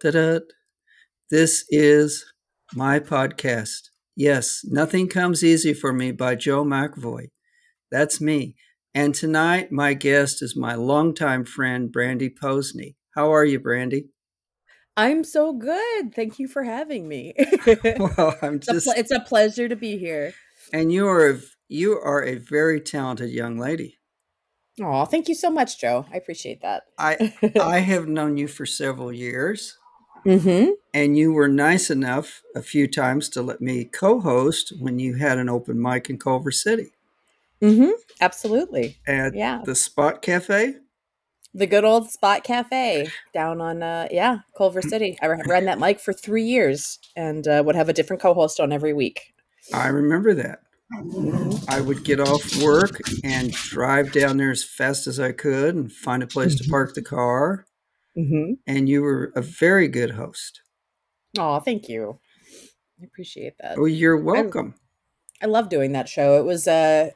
Da-da. This is my podcast. Yes, Nothing Comes Easy for Me by Joe McAvoy. That's me. And tonight, my guest is my longtime friend, Brandie Posey. How are you, Brandie? I'm so good. Thank you for having me. well, I'm It's a, just—it's a pleasure to be here. and you are a, you are a very talented young lady. Oh, thank you so much, Joe. I appreciate that. I I have known you for several years, mm-hmm. and you were nice enough a few times to let me co-host when you had an open mic in Culver City Mm-hmm. Absolutely. at Yeah. the Spot Cafe. The good old Spot Cafe down on, uh, yeah, Culver City. I ran that mic for three years and uh, would have a different co-host on every week. I remember that. Mhm. I would get off work and drive down there as fast as I could and find a place to Mhm. park the car. Mm-hmm. And you were a very good host. Oh, thank you. I appreciate that. Well, you're welcome. I love doing that show. It was uh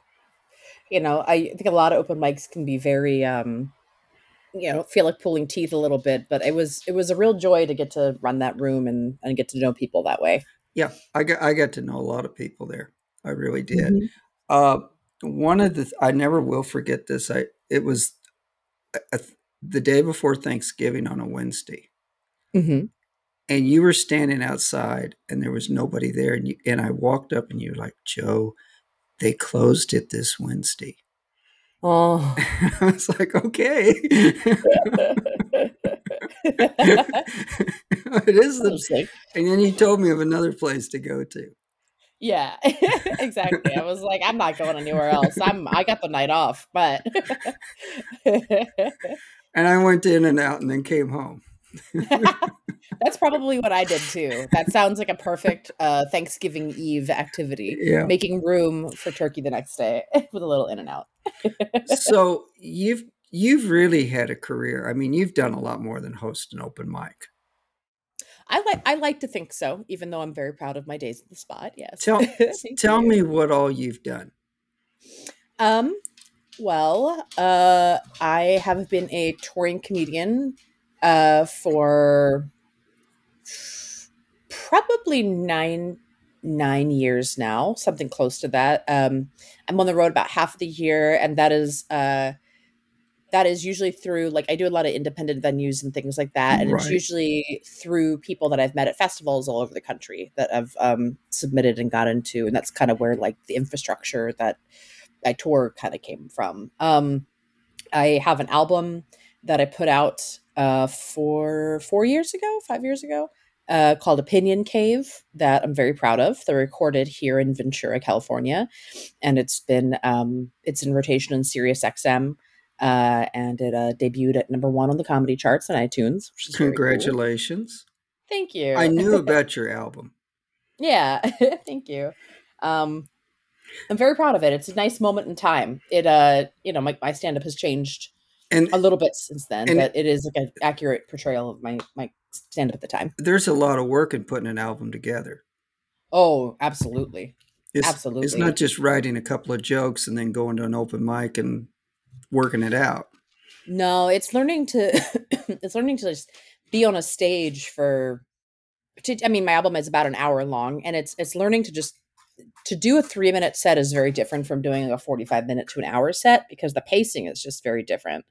you know, I think a lot of open mics can be very um you know, feel like pulling teeth a little bit, but it was it was a real joy to get to run that room and and get to know people that way. Yeah, I got I got to know a lot of people there. I really did. Mhm. Uh, one of the I never will forget this. I it was a- the day before Thanksgiving on a Wednesday, Mhm. and you were standing outside, and there was nobody there, and you, and I walked up, and you were like, "Joe, they closed it this Wednesday." Oh. I was like, "Okay." it is the, Interesting. and then you told me of another place to go to. yeah, exactly. I was like, I'm not going anywhere else. I'm I got the night off, but And I went in and out and then came home. that's probably what I did too. That sounds like a perfect uh, Thanksgiving Eve activity. Yeah. Making room for turkey the next day with a little in and out. so you've you've really had a career. I mean, you've done a lot more than host an open mic. I like I like to think so, even though I'm very proud of my days at the spot. Yes. Tell tell you. me what all you've done. Um. Well, uh, I have been a touring comedian uh, for probably nine nine years now, something close to that. Um, I'm on the road about half of the year, and that is uh, that is usually through like I do a lot of independent venues and things like that, and it's Right. usually through people that I've met at festivals all over the country that I've um, submitted and got into, and that's kind of where like the infrastructure that I tour kind of came from. Um, I have an album that I put out uh, for four years ago, five years ago, uh, called Opinion Cave that I'm very proud of. They're recorded here in Ventura, California, and it's been um, it's in rotation on Sirius XM. Uh, and it uh, debuted at number one on the comedy charts on iTunes. Very cool. Congratulations. Thank you. I knew about your album. Yeah, thank you. Um, I'm very proud of it. It's a nice moment in time. It, uh, you know, my, my stand up has changed And a little bit since then, but it is like an accurate portrayal of my my stand up at the time. there's a lot of work in putting an album together. Oh, absolutely. It's, It's not just writing a couple of jokes and then going to an open mic and working it out. No, it's learning to it's learning to just be on a stage for I mean, my album is about an hour long and it's it's learning to just to do a 3 minute set is very different from doing a 45 minute to an hour set because the pacing is just very different.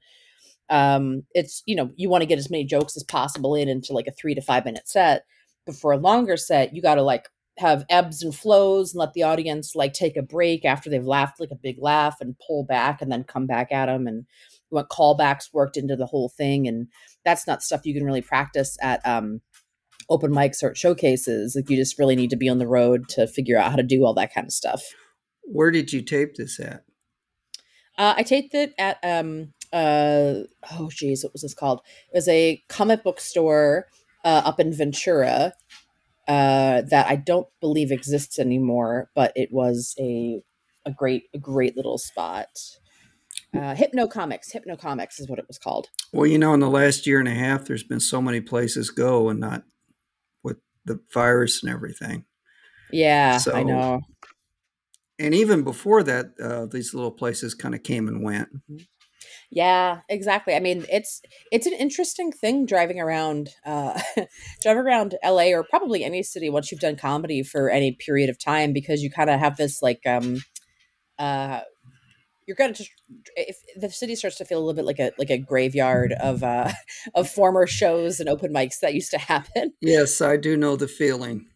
Um it's, you know, you want to get as many jokes as possible in into like a 3 to 5 minute set, but for a longer set, you got to like have ebbs and flows and let the audience like take a break after they've laughed like a big laugh and pull back and then come back at them and you want callbacks worked into the whole thing and that's not stuff you can really practice at um open mics or showcases like you just really need to be on the road to figure out how to do all that kind of stuff. Where did you tape this at? uh, i taped it at um uh oh geez what was this called? It was a comic book store uh, up in ventura uh that i don't believe exists anymore but it was a a great a great little spot. Uh hypno comics hypno comics is what it was called. Well, you know, in the last year and a half, there's been so many places go and not the virus and everything. yeah so, i know And even before that, uh, these little places kind of came and went. Yeah, exactly. I mean, it's it's an interesting thing driving around uh driving around LA or probably any city once you've done comedy for any period of time because you kind of have this like um uh you're gonna just if the city starts to feel a little bit like a like a graveyard of uh of former shows and open mics that used to happen. Yes, I do know the feeling.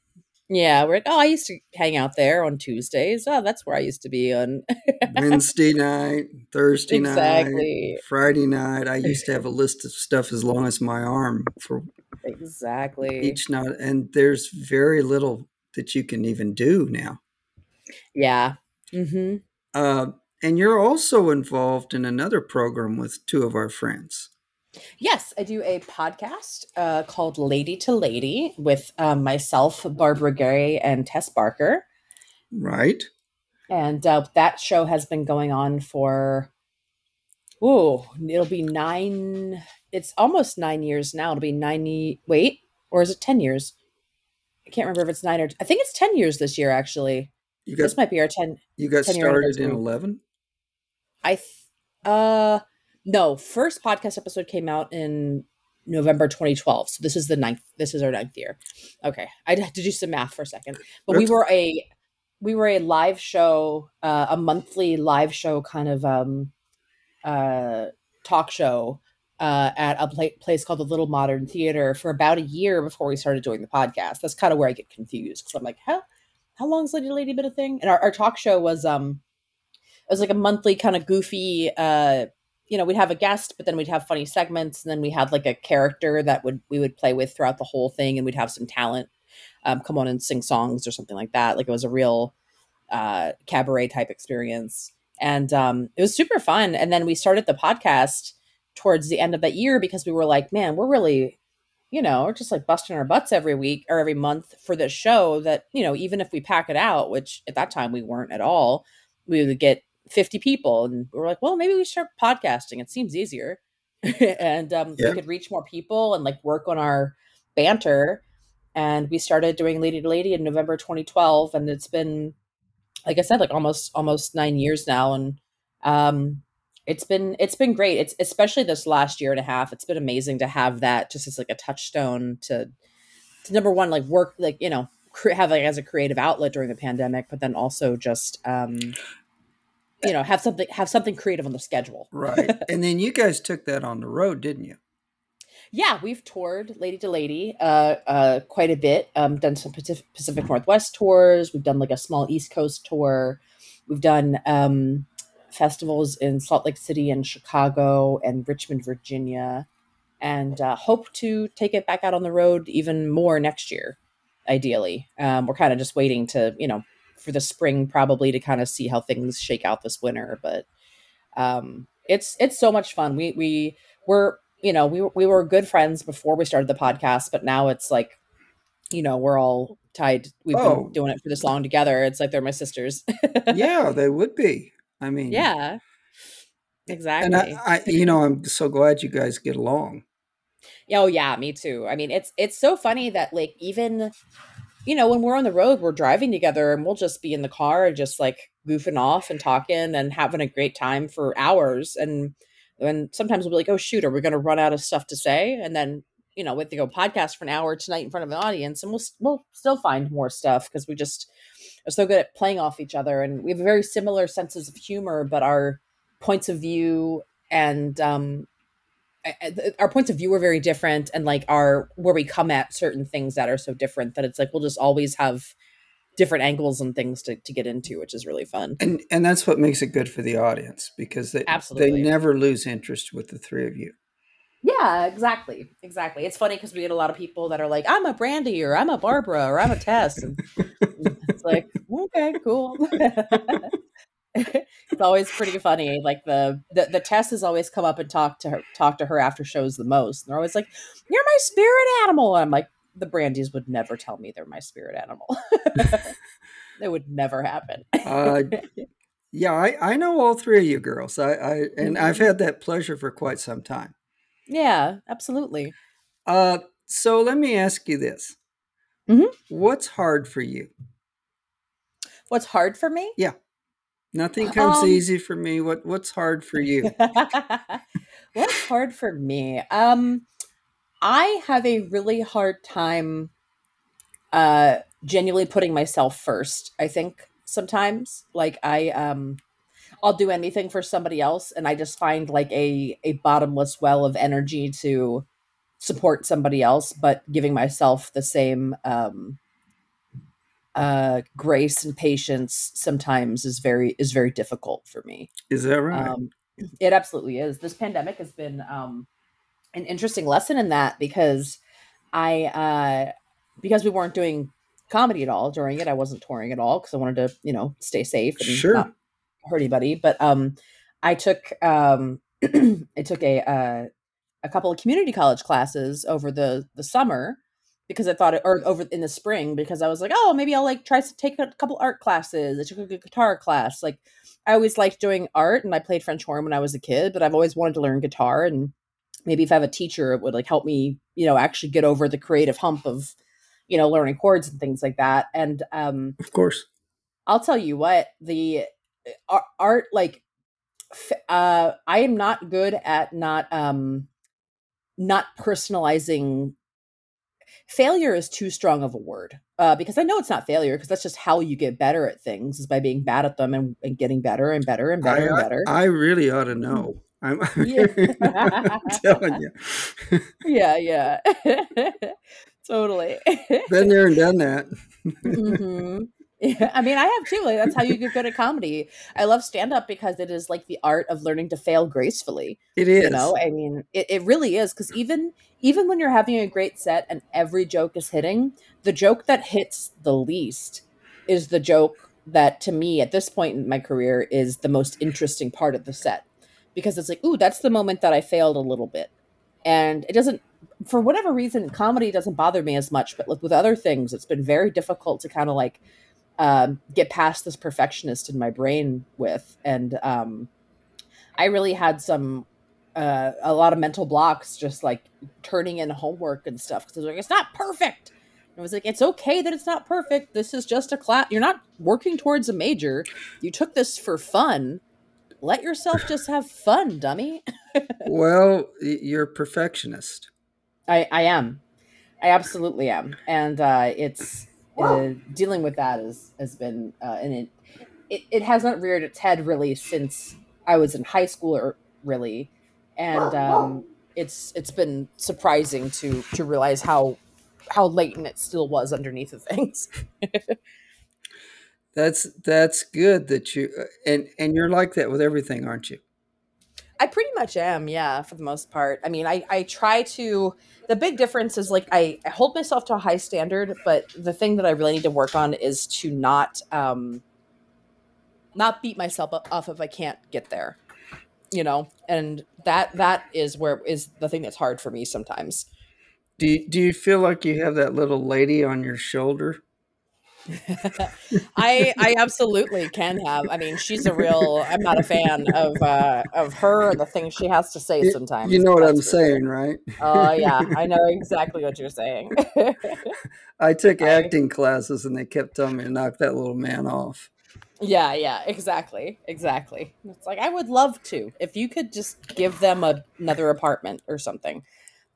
Yeah, we're like, oh, I used to hang out there on Tuesdays. Oh, that's where I used to be on Wednesday night, Thursday night, Friday night. I used to have a list of stuff as long as my arm for exactly. each night, and there's very little that you can even do now. Yeah. Mm-hmm. Uh, and you're also involved in another program with two of our friends. Yes, I do a podcast uh, called Lady to Lady with um, myself, Barbara Gray, and Tess Barker. Right. And uh, that show has been going on for, oh, it'll be nine, it's almost nine years now. It'll be 90, wait, or is it 10 years? I can't remember if it's nine or, I think it's 10 years this year, actually. You got this might be our 10. You got started in 11? I, th- uh, no, first podcast episode came out in November 2012. So this is the ninth. This is our ninth year. Okay, I had to do some math for a second, but we were a we were a live show, uh, a monthly live show kind of um, uh, talk show uh, at a pla- place called the Little Modern Theater for about a year before we started doing the podcast. That's kind of where I get confused because I'm like, how how long's Lady Lady been a thing? And our, our talk show was um it was like a monthly kind of goofy uh you know we'd have a guest but then we'd have funny segments and then we had like a character that would we would play with throughout the whole thing and we'd have some talent um, come on and sing songs or something like that. Like it was a real uh, cabaret type experience. And um, it was super fun. And then we started the podcast towards the end of that year because we were like man we're really you know we're just like busting our butts every week or every month for this show that you know even if we pack it out which at that time we weren't at all we would get 50 people and we were like well maybe we start podcasting. It seems easier. And um, Yeah. we could reach more people and like work on our banter. And we started doing lady to lady in november 2012 and it's been like i said like almost almost nine years now. And um it's been it's been great. It's especially this last year and a half it's been amazing to have that just as like a touchstone to to number one like work like you know cre- have like as a creative outlet during the pandemic but then also just um you know have something have something creative on the schedule. Right. and then you guys took that on the road, didn't you? yeah we've toured lady to lady uh uh quite a bit. Um done some pacific, pacific northwest tours. We've done like a small east coast tour. We've done um festivals in salt lake city and chicago and richmond virginia and uh, hope to take it back out on the road even more next year ideally. Um we're kind of just waiting to you know for the spring probably to kind of see how things shake out this winter but um it's it's so much fun. We we we're you know we, were- we were good friends before we started the podcast but now it's like you know we're all tied. We've Oh. been doing it for this long together. It's like they're my sisters. Yeah, they would be. I mean, yeah exactly And I, I, you know, I'm so glad you guys get along. Oh yeah, me too. I mean, it's it's so funny that like even you know when we're on the road, we're driving together and we'll just be in the car, and just like goofing off and talking and having a great time for hours. And and sometimes we'll be like, oh shoot, are we going to run out of stuff to say? And then you know we have to go podcast for an hour tonight in front of an audience, and we'll we'll still find more stuff because we just are so good at playing off each other, and we have very similar senses of humor, but our points of view and um our points of view are very different and like our where we come at certain things that are so different that it's like we'll just always have different angles and things to, to get into which is really fun And and that's what makes it good for the audience because they Absolutely. they never lose interest with the three of you. Yeah exactly exactly it's funny because we get a lot of people that are like i'm a brandie or i'm a barbara or i'm a tess and it's like okay cool it's always pretty funny like the, the the tess has always come up and talk to her talk to her after shows the most and they're always like you're my spirit animal and i'm like the brandies would never tell me they're my spirit animal that would never happen Uh, yeah, I, I know all three of you girls. I, I and I've Mhm. had that pleasure for quite some time. Yeah absolutely Uh, so let me ask you this: Mhm. What's hard for you? what's hard for me Yeah. Nothing comes Um, easy for me. What what's hard for you? what's hard for me? Um, I have a really hard time uh genuinely putting myself first. I think sometimes like I um I'll do anything for somebody else and I just find like a a bottomless well of energy to support somebody else but giving myself the same um uh grace and patience sometimes is very is very difficult for me. Is that right? Um it absolutely is. This pandemic has been um an interesting lesson in that because I uh because we weren't doing comedy at all during it. I wasn't touring at all because I wanted to, you know, stay safe and Sure. not hurt anybody. But um I took um I took a uh a couple of community college classes over the the summer because I thought it or over in the spring because I was like, oh, maybe I'll like try to take a couple art classes. I took a guitar class. Like I always liked doing art and I played French horn when I was a kid, but I've always wanted to learn guitar and maybe if I have a teacher, it would like help me, you know, actually get over the creative hump of, you know, learning chords and things like that. And um of course. I'll tell you what, the art like uh I am not good at not um not personalizing failure is too strong of a word uh, because I know it's not failure because that's just how you get better at things is by being bad at them and, and getting better and better and better I, and better. I really ought to know. I'm, Yeah. I'm telling you. yeah, yeah, totally. Been there and done that. hmm Yeah, I mean, I have too. Like, that's how you get good at comedy. I love stand up because it is like the art of learning to fail gracefully. It is. You know, I mean, it, it really is because even even when you're having a great set and every joke is hitting, the joke that hits the least is the joke that to me at this point in my career is the most interesting part of the set because it's like, ooh, that's the moment that I failed a little bit, and it doesn't. For whatever reason, comedy doesn't bother me as much, but with, with other things, it's been very difficult to kind of like um, get past this perfectionist in my brain with, and um, I really had some uh, a lot of mental blocks just like turning in homework and stuff because like it's not perfect. And I was like, it's okay that it's not perfect. This is just a class. You're not working towards a major. You took this for fun. Let yourself just have fun, dummy. well, you're a perfectionist. I, I am. I absolutely am, and uh, it's dealing with that is has been uh, and it, it it hasn't reared its head really since I was in high school or really, and um, it's it's been surprising to to realize how how latent it still was underneath of things. That's that's good that you and and you're like that with everything, aren't you? I pretty much am, yeah, for the most part. I mean, I, I try to. The big difference is like I, I hold myself to a high standard, but the thing that I really need to work on is to not um not beat myself up off if I can't get there. You know, and that that is where is the thing that's hard for me sometimes. Do you, do you feel like you have that little lady on your shoulder? I I absolutely can have. I mean, she's a real. I'm not a fan of uh, of her and the things she has to say You, sometimes. you know what I'm that's for sure. saying, right? Oh yeah, I know exactly what you're saying. I took I acting classes and they kept telling me to knock that little man off. yeah, yeah, exactly, exactly. It's like I would love to if you could just give them a, another apartment or something,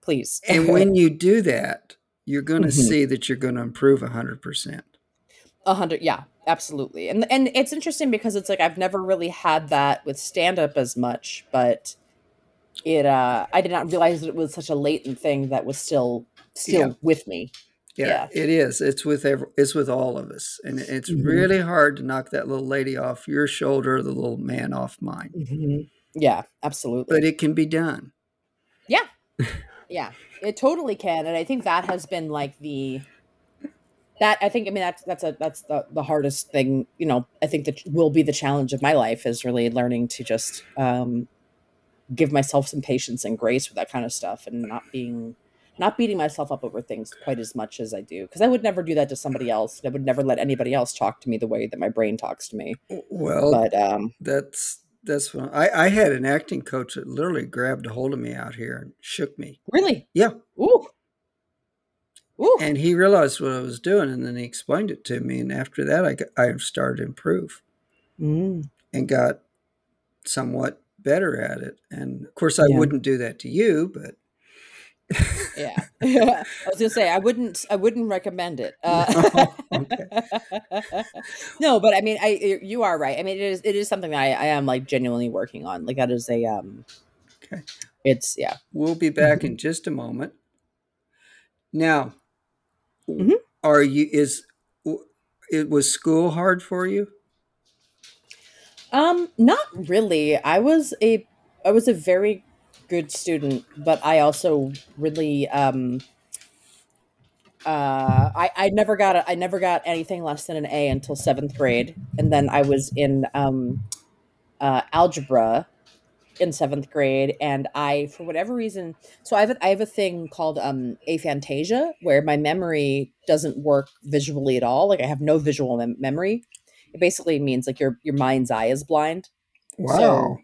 please. And when you do that, you're going to Mhm. see that you're going to improve 100%. A hundred, yeah, absolutely. And and it's interesting because it's like I've never really had that with stand up as much, but it uh I did not realize that it was such a latent thing that was still still Yeah. with me. Yeah, Yeah. it is. It's with every, it's with all of us. And it's Mhm. really hard to knock that little lady off your shoulder, the little man off mine. Mhm. Yeah, absolutely. But it can be done. Yeah. Yeah. It totally can. And I think that has been like the that I think I mean that's that's a that's the, the hardest thing, you know, I think that will be the challenge of my life is really learning to just um give myself some patience and grace with that kind of stuff and not being not beating myself up over things quite as much as I do because I would never do that to somebody else. I would never let anybody else talk to me the way that my brain talks to me. Well, But um that's that's when I, I had an acting coach that literally grabbed a hold of me out here and shook me. really, Yeah. ooh, ooh, And he realized what I was doing and then he explained it to me. And after that, I, got, I started to improve. Mm. and got somewhat better at it. And of course, I Yeah. wouldn't do that to you, but Yeah. I was gonna say I wouldn't I wouldn't recommend it. Uh, Okay. no, but I mean I you are right. I mean it is it is something that I, I am like genuinely working on. Like that is a um Okay. it's yeah. we'll be back in just a moment. Now, Mhm. are you is it was school hard for you? Um, not really. I was a I was a very good student, but I also really um uh I I never got a, I never got anything less than an A until 7th grade and then I was in um uh algebra in 7th grade and I for whatever reason so I have a, I have a thing called um aphantasia where my memory doesn't work visually at all like I have no visual mem- memory it basically means like your your mind's eye is blind Wow.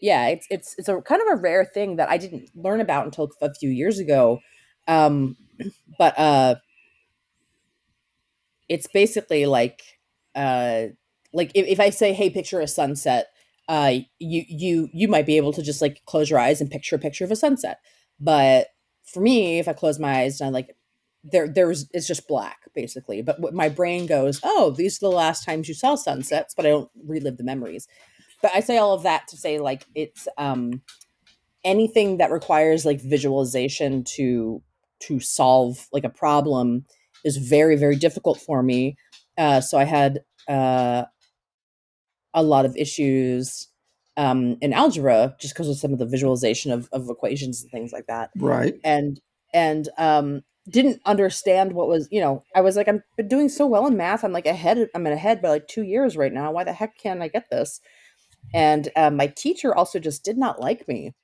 yeah it's it's it's a kind of a rare thing that i didn't learn about until a few years ago um but uh it's basically like uh like if, if i say hey picture a sunset uh you you you might be able to just like close your eyes and picture a picture of a sunset. But for me if i close my eyes and i like there there's it's just black basically. But what my brain goes oh these are the last times you saw sunsets but i don't relive the memories. But i say all of that to say like it's um anything that requires like visualization to to solve like a problem is very very difficult for me. Uh so i had uh a lot of issues um in algebra just because of some of the visualization of, of equations and things like that Right. and and um didn't understand what was you know i was like i'm been doing so well in math i'm like ahead i'm ahead by like two years right now why the heck can't i get this and um, my teacher also just did not like me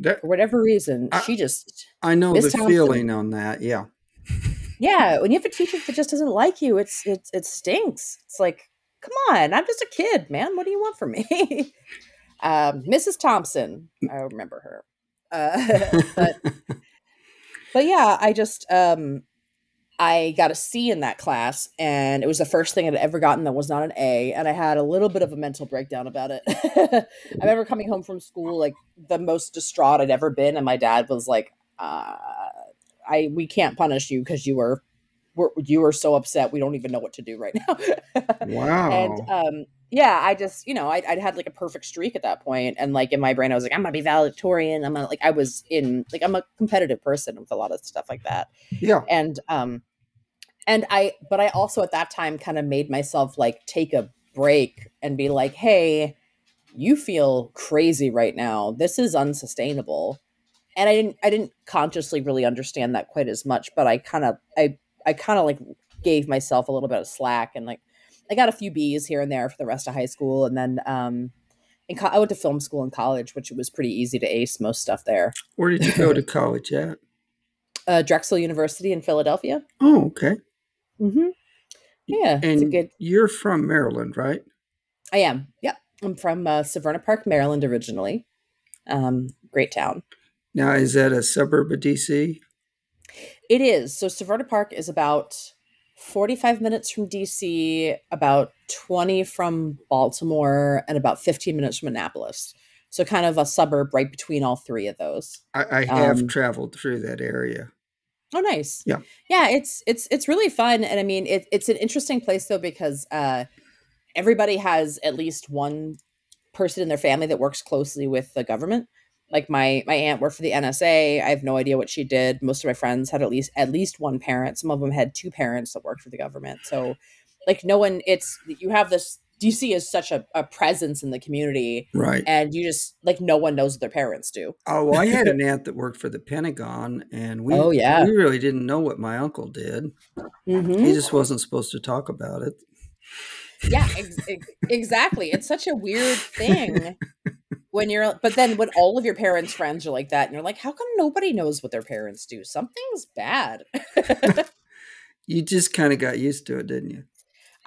That for whatever reason I- she just I know the feeling on that. Yeah. yeah when you have a teacher that just doesn't like you it's it's it stinks it's like come on i'm just a kid man what do you want from me? Um mrs thompson i remember her. Uh, but but yeah i just um i got a c in that class and it was the first thing i'd ever gotten that was not an a and i had a little bit of a mental breakdown about it. I remember coming home from school like the most distraught i'd ever been and my dad was like uh i we can't punish you because you were we're, you were so upset we don't even know what to do right now wow. and um yeah i just you know I'd, I'd had like a perfect streak at that point and like in my brain i was like i'm gonna be valedictorian i'm gonna like i was in like i'm a competitive person with a lot of stuff like that yeah. and um and i but i also at that time kind of made myself like take a break and be like hey you feel crazy right now this is unsustainable and i didn't i didn't consciously really understand that quite as much but i kind of i i kind of like gave myself a little bit of slack and like i got a few b's here and there for the rest of high school and then um in co- i went to film school in college which was pretty easy to ace most stuff there Where did you go to college at? uh, drexel university in philadelphia Oh, okay. mm-hmm. yeah And good you're from Maryland, right? I am. Yep. I'm from uh, Severna Park, Maryland, originally. Um, great town. Now, is that a suburb of DC? It is. So Severna Park is about 45 minutes from DC, about 20 from Baltimore, and about 15 minutes from Annapolis. So kind of a suburb right between all three of those. I, I have Um, traveled through that area. Oh, nice. Yeah. yeah. It's it's it's really fun, and I mean, it, it's an interesting place though because uh, everybody has at least one person in their family that works closely with the government. Like my my aunt worked for the NSA. I have no idea what she did. Most of my friends had at least at least one parent. Some of them had two parents that worked for the government. So, like, no one. It's you have this. DC is such a, a presence in the community, Right. and you just like no one knows what their parents do. Oh, well, I had an aunt that worked for the Pentagon, and we Oh, yeah. we really didn't know what my uncle did. Mm-hmm. He just wasn't supposed to talk about it. yeah ex- ex- exactly it's such a weird thing when you're but then when all of your parents friends are like that and you're like how come nobody knows what their parents do? Something's bad. You just kind of got used to it, didn't you?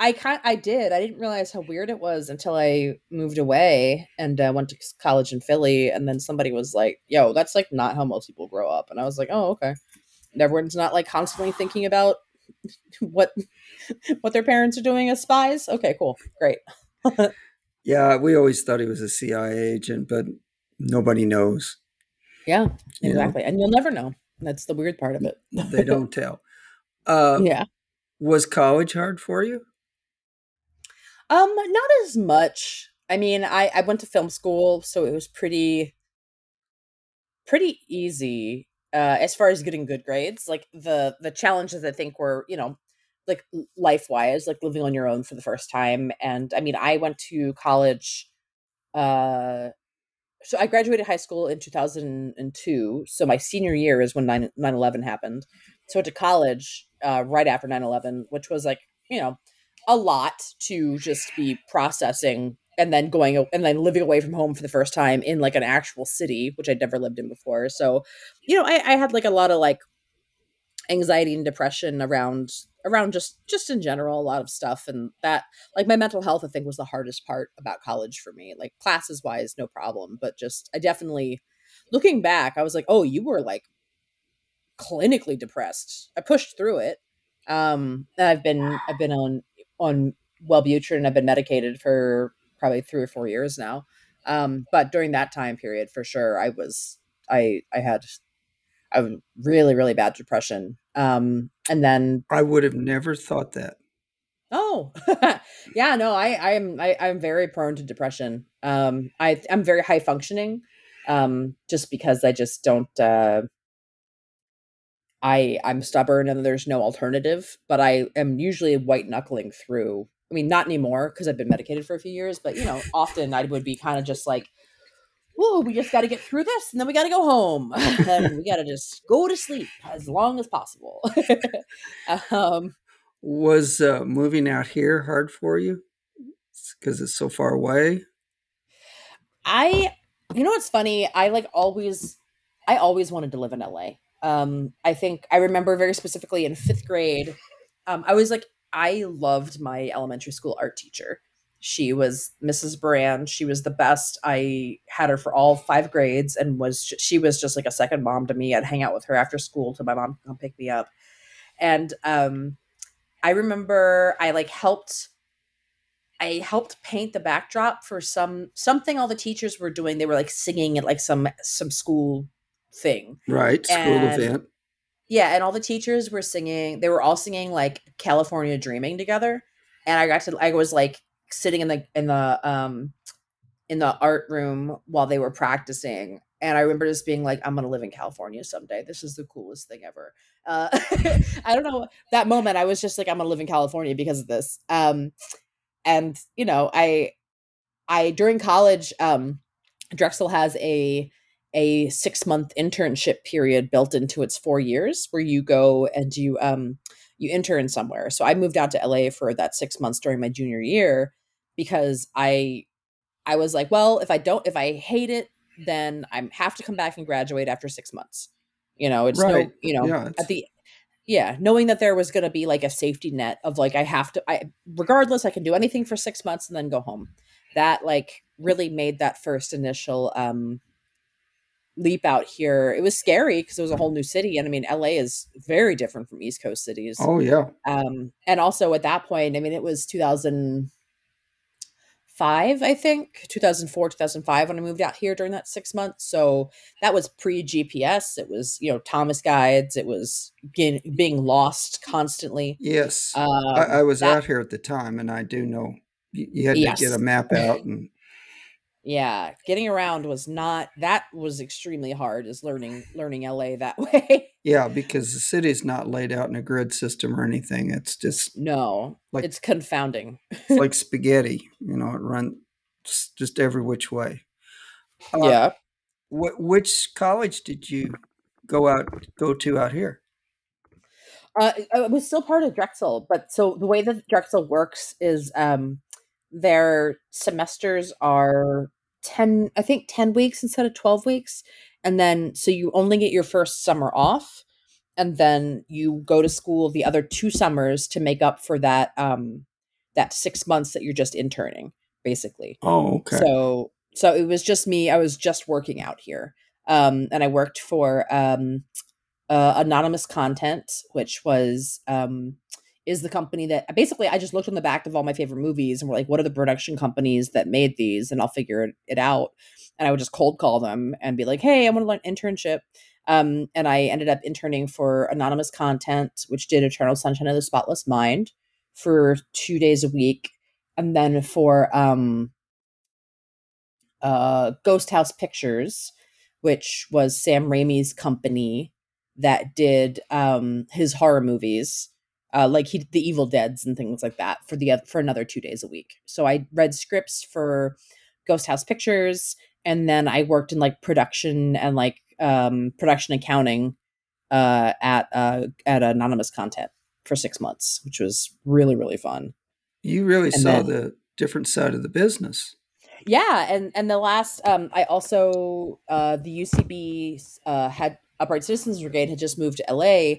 i kind i did. I didn't realize how weird it was until i moved away and uh, went to college in philly and then somebody was like yo that's like not how most people grow up. And i was like oh okay. And everyone's not like constantly thinking about what what their parents are doing as spies? Okay cool. Great Yeah, we always thought he was a CIA agent, but nobody knows. Yeah, You know? exactly. And you'll never know. That's the weird part of it. They don't tell. Uh, yeah. Was college hard for you? Um, not as much. I mean, I I went to film school, so it was pretty pretty easy uh as far as getting good grades. Like the the challenges I think were, you know, like life wise, like living on your own for the first time. And I mean, I went to college uh so I graduated high school in 2002. So my senior year is when 9 11 happened. So I went to college uh, right after 9 11, which was like, you know, a lot to just be processing and then going and then living away from home for the first time in like an actual city, which I'd never lived in before. So, you know, I, I had like a lot of like anxiety and depression around around just just in general a lot of stuff and that like my mental health i think was the hardest part about college for me like classes wise no problem but just i definitely looking back i was like oh you were like clinically depressed i pushed through it um and i've been i've been on on wellbutrin i've been medicated for probably three or four years now um but during that time period for sure i was i i had I really, really bad depression. Um, and then I would have never thought that. oh, yeah, no, I, I'm, I, I'm very prone to depression. Um, I, I'm very high functioning, um, just because I just don't. Uh, I, I'm stubborn and there's no alternative. But I am usually white knuckling through. I mean, not anymore because I've been medicated for a few years. But you know, often I would be kind of just like whoa, we just got to get through this and then we got to go home. and we got to just go to sleep as long as possible. um, Was uh, moving out here hard for you because it's so far away? I, you know what's funny? I like always, I always wanted to live in LA. Um, I think I remember very specifically in fifth grade, um, I was like, I loved my elementary school art teacher. She was Mrs. Brand. She was the best. I had her for all five grades and was she was just like a second mom to me. I'd hang out with her after school till my mom could come pick me up. And um I remember I like helped I helped paint the backdrop for some something all the teachers were doing. They were like singing at like some some school thing. Right, school And- event. Yeah, and all the teachers were singing. They were all singing like California Dreaming together. And I got to I was like sitting in the in the um in the art room while they were practicing. And I remember just being like, I'm gonna live in California someday. This is the coolest thing ever. Uh, I don't know. That moment, I was just like, I'm gonna live in California because of this. Um, and you know, I, I during college, um, Drexel has a a six month internship period built into its four years, where you go and you um you intern somewhere. So I moved out to LA for that six months during my junior year because I I was like, well, if I don't if I hate it, then I have to come back and graduate after six months. You know, it's Right. no, you know, Yeah, at the yeah, knowing that there was going to be like a safety net of like I have to I regardless I can do anything for 6 months and then go home. That like really made that first initial um leap out here. It was scary because it was a whole new city and I mean LA is very different from East Coast cities. Oh yeah. Um, and also at that point, I mean, it was 2005, I think, 2004, 2005 when I moved out here during that six months. So that was pre GPS. It was, you know, Thomas guides. It was being, being lost constantly. Yes. Um, I, I was that- out here at the time, and I do know you, you had to get a map out, and yeah, getting around was not, that was extremely hard is learning, learning LA that way. yeah, because the city's not laid out in a grid system or anything. It's just no, Like- it's confounding. it's like spaghetti. You know, it runs just, every which way. Uh, yeah. Wh- which college did you go out go to out here? Uh, it was still part of Drexel, but so the way that Drexel works is um, their semesters are 10, I think 10 weeks instead of 12 weeks. And then, so you only get your first summer off. And then you go to school the other two summers to make up for that, um, that six months that you're just interning, basically. Oh, okay. So so it was just me. I was just working out here. Um, and I worked for um, uh, Anonymous Content, which was um, is the company that basically I just looked on the back of all my favorite movies and we're like, what are the production companies that made these? And I'll figure it, out. And I would just cold call them and be like, hey, I want to learn internship. Um, and I ended up interning for Anonymous Content, which did Eternal Sunshine of the Spotless Mind for two days a week. And then for um, uh, Ghost House Pictures, which was Sam Raimi's company that did um, his horror movies, uh, like he the Evil Dead's and things like that for the for another two days a week. So I read scripts for Ghost House Pictures, and then I worked in like production and like um, production accounting uh, at uh, at Anonymous Content for six months, which was really really fun. You really and saw then, the different side of the business. Yeah, and and the last, um, I also uh, the UCB uh, had Upright Citizens Brigade had just moved to LA,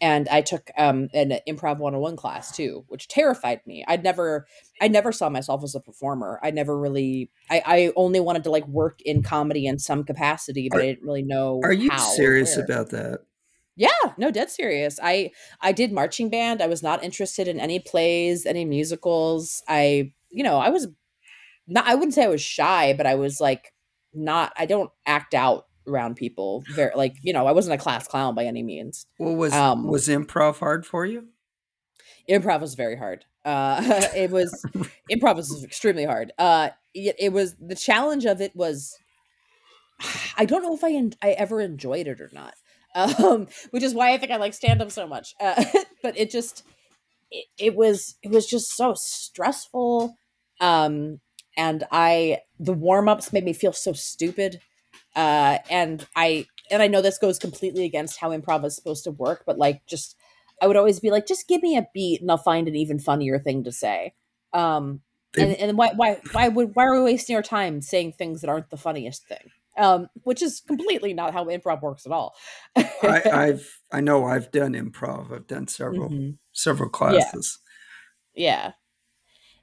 and I took um, an improv 101 class too, which terrified me. I'd never, I never saw myself as a performer. I never really, I, I only wanted to like work in comedy in some capacity, but are, I didn't really know. Are you serious about that? Yeah, no, dead serious. I I did marching band. I was not interested in any plays, any musicals. I, you know, I was not. I wouldn't say I was shy, but I was like not. I don't act out around people. Very like you know, I wasn't a class clown by any means. Well, was um, was improv hard for you? Improv was very hard. Uh, it was improv was extremely hard. Uh, it, it was the challenge of it was. I don't know if I I ever enjoyed it or not um, which is why I think I like stand up so much. Uh, but it just it, it, was it was just so stressful, um, and I the warm ups made me feel so stupid, uh, and I and I know this goes completely against how improv is supposed to work, but like just I would always be like, just give me a beat and I'll find an even funnier thing to say. Um, and, and why why why would why are we wasting our time saying things that aren't the funniest thing? um, which is completely not how improv works at all. I, have I know I've done improv. I've done several mm-hmm. several classes. Yeah. yeah.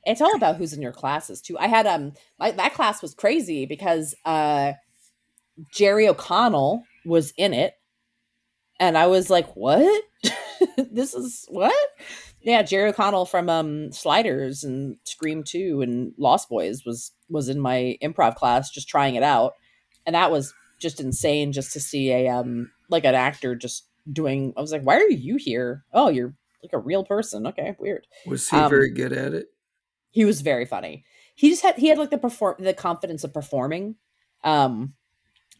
It's all about who's in your classes too. I had um my, that class was crazy because uh Jerry O'Connell was in it. And I was like, "What? this is what?" Yeah, Jerry O'Connell from um Sliders and Scream 2 and Lost Boys was was in my improv class just trying it out. And that was just insane just to see a um like an actor just doing i was like why are you here? Oh you're like a real person. Okay weird. Was he um, very good at it? he was very funny. He just had he had like the perform the confidence of performing. Um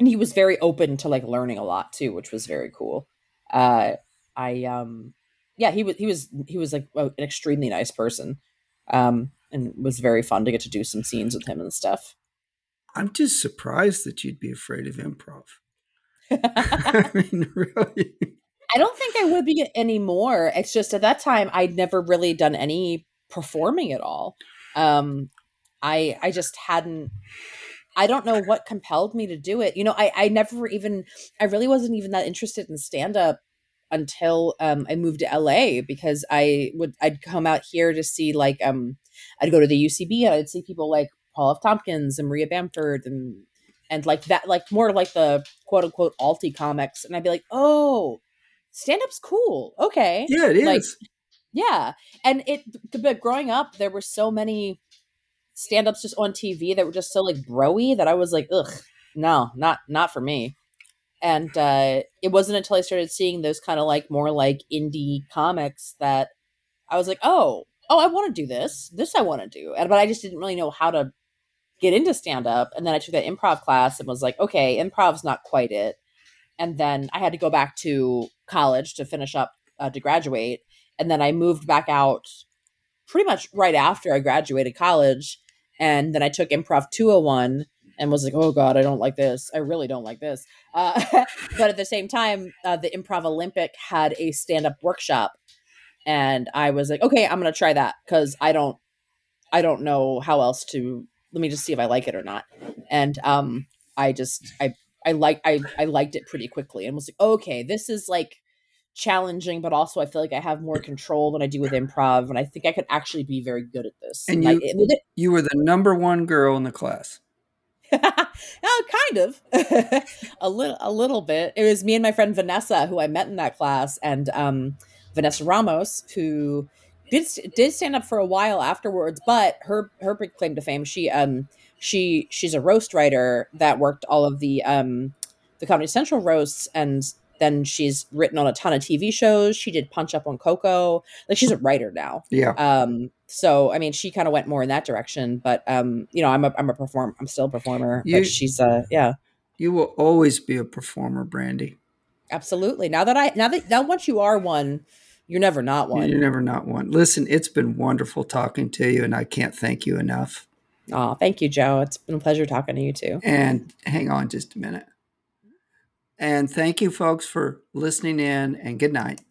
and he was very open to like learning a lot too which was very cool uh i um yeah he was he was he was like an extremely nice person um and was very fun to get to do some scenes with him and stuff I'm just surprised that you'd be afraid of improv. I mean, really. I don't think I would be anymore. It's just at that time I'd never really done any performing at all. Um, I I just hadn't. I don't know what compelled me to do it. You know, I I never even. I really wasn't even that interested in stand up until um, I moved to LA because I would I'd come out here to see like um I'd go to the UCB and I'd see people like Paul F. Tompkins and Maria Bamford and and like that, like more like the quote unquote alti comics, and I'd be like, oh, stand up's cool. Okay, yeah, it like, is. Yeah, and it. But growing up, there were so many stand ups just on TV that were just so like broy that I was like, ugh, no, not not for me. And uh, it wasn't until I started seeing those kind of like more like indie comics that I was like, oh, oh, I want to do this. This I want to do. And but I just didn't really know how to get into stand up. And then I took that improv class and was like, okay, improv's not quite it. And then I had to go back to college to finish up uh, to graduate. And then I moved back out pretty much right after I graduated college. And then I took improv 201 and was like, oh God, I don't like this. I really don't like this. Uh, but at the same time, uh, the Improv Olympic had a stand up workshop. And I was like, okay, I'm going to try that because I don't. I don't know how else to let me just see if I like it or not. And um, I just I I like I I liked it pretty quickly and was like, okay, this is like challenging, but also I feel like I have more control than I do with improv, and I think I could actually be very good at this. And you, it, you were the number one girl in the class. oh, kind of a little a little bit. It was me and my friend Vanessa who I met in that class, and um, Vanessa Ramos, who did did stand up for a while afterwards, but her her big claim to fame, she um she she's a roast writer that worked all of the um the Comedy Central roasts and then she's written on a ton of TV shows. She did Punch Up on Coco. Like she's a writer now. Yeah. Um so I mean she kind of went more in that direction, but um you know, I'm a I'm a perform I'm still a performer, You- but she's uh yeah. You will always be a performer, Brandie. Absolutely. Now that I now that now once you are one, you're never not one. You're never not one. Listen, it's been wonderful talking to you, and I can't thank you enough. Oh, thank you, Joe. It's been a pleasure talking to you too. And hang on just a minute. And thank you, folks, for listening in, and good night.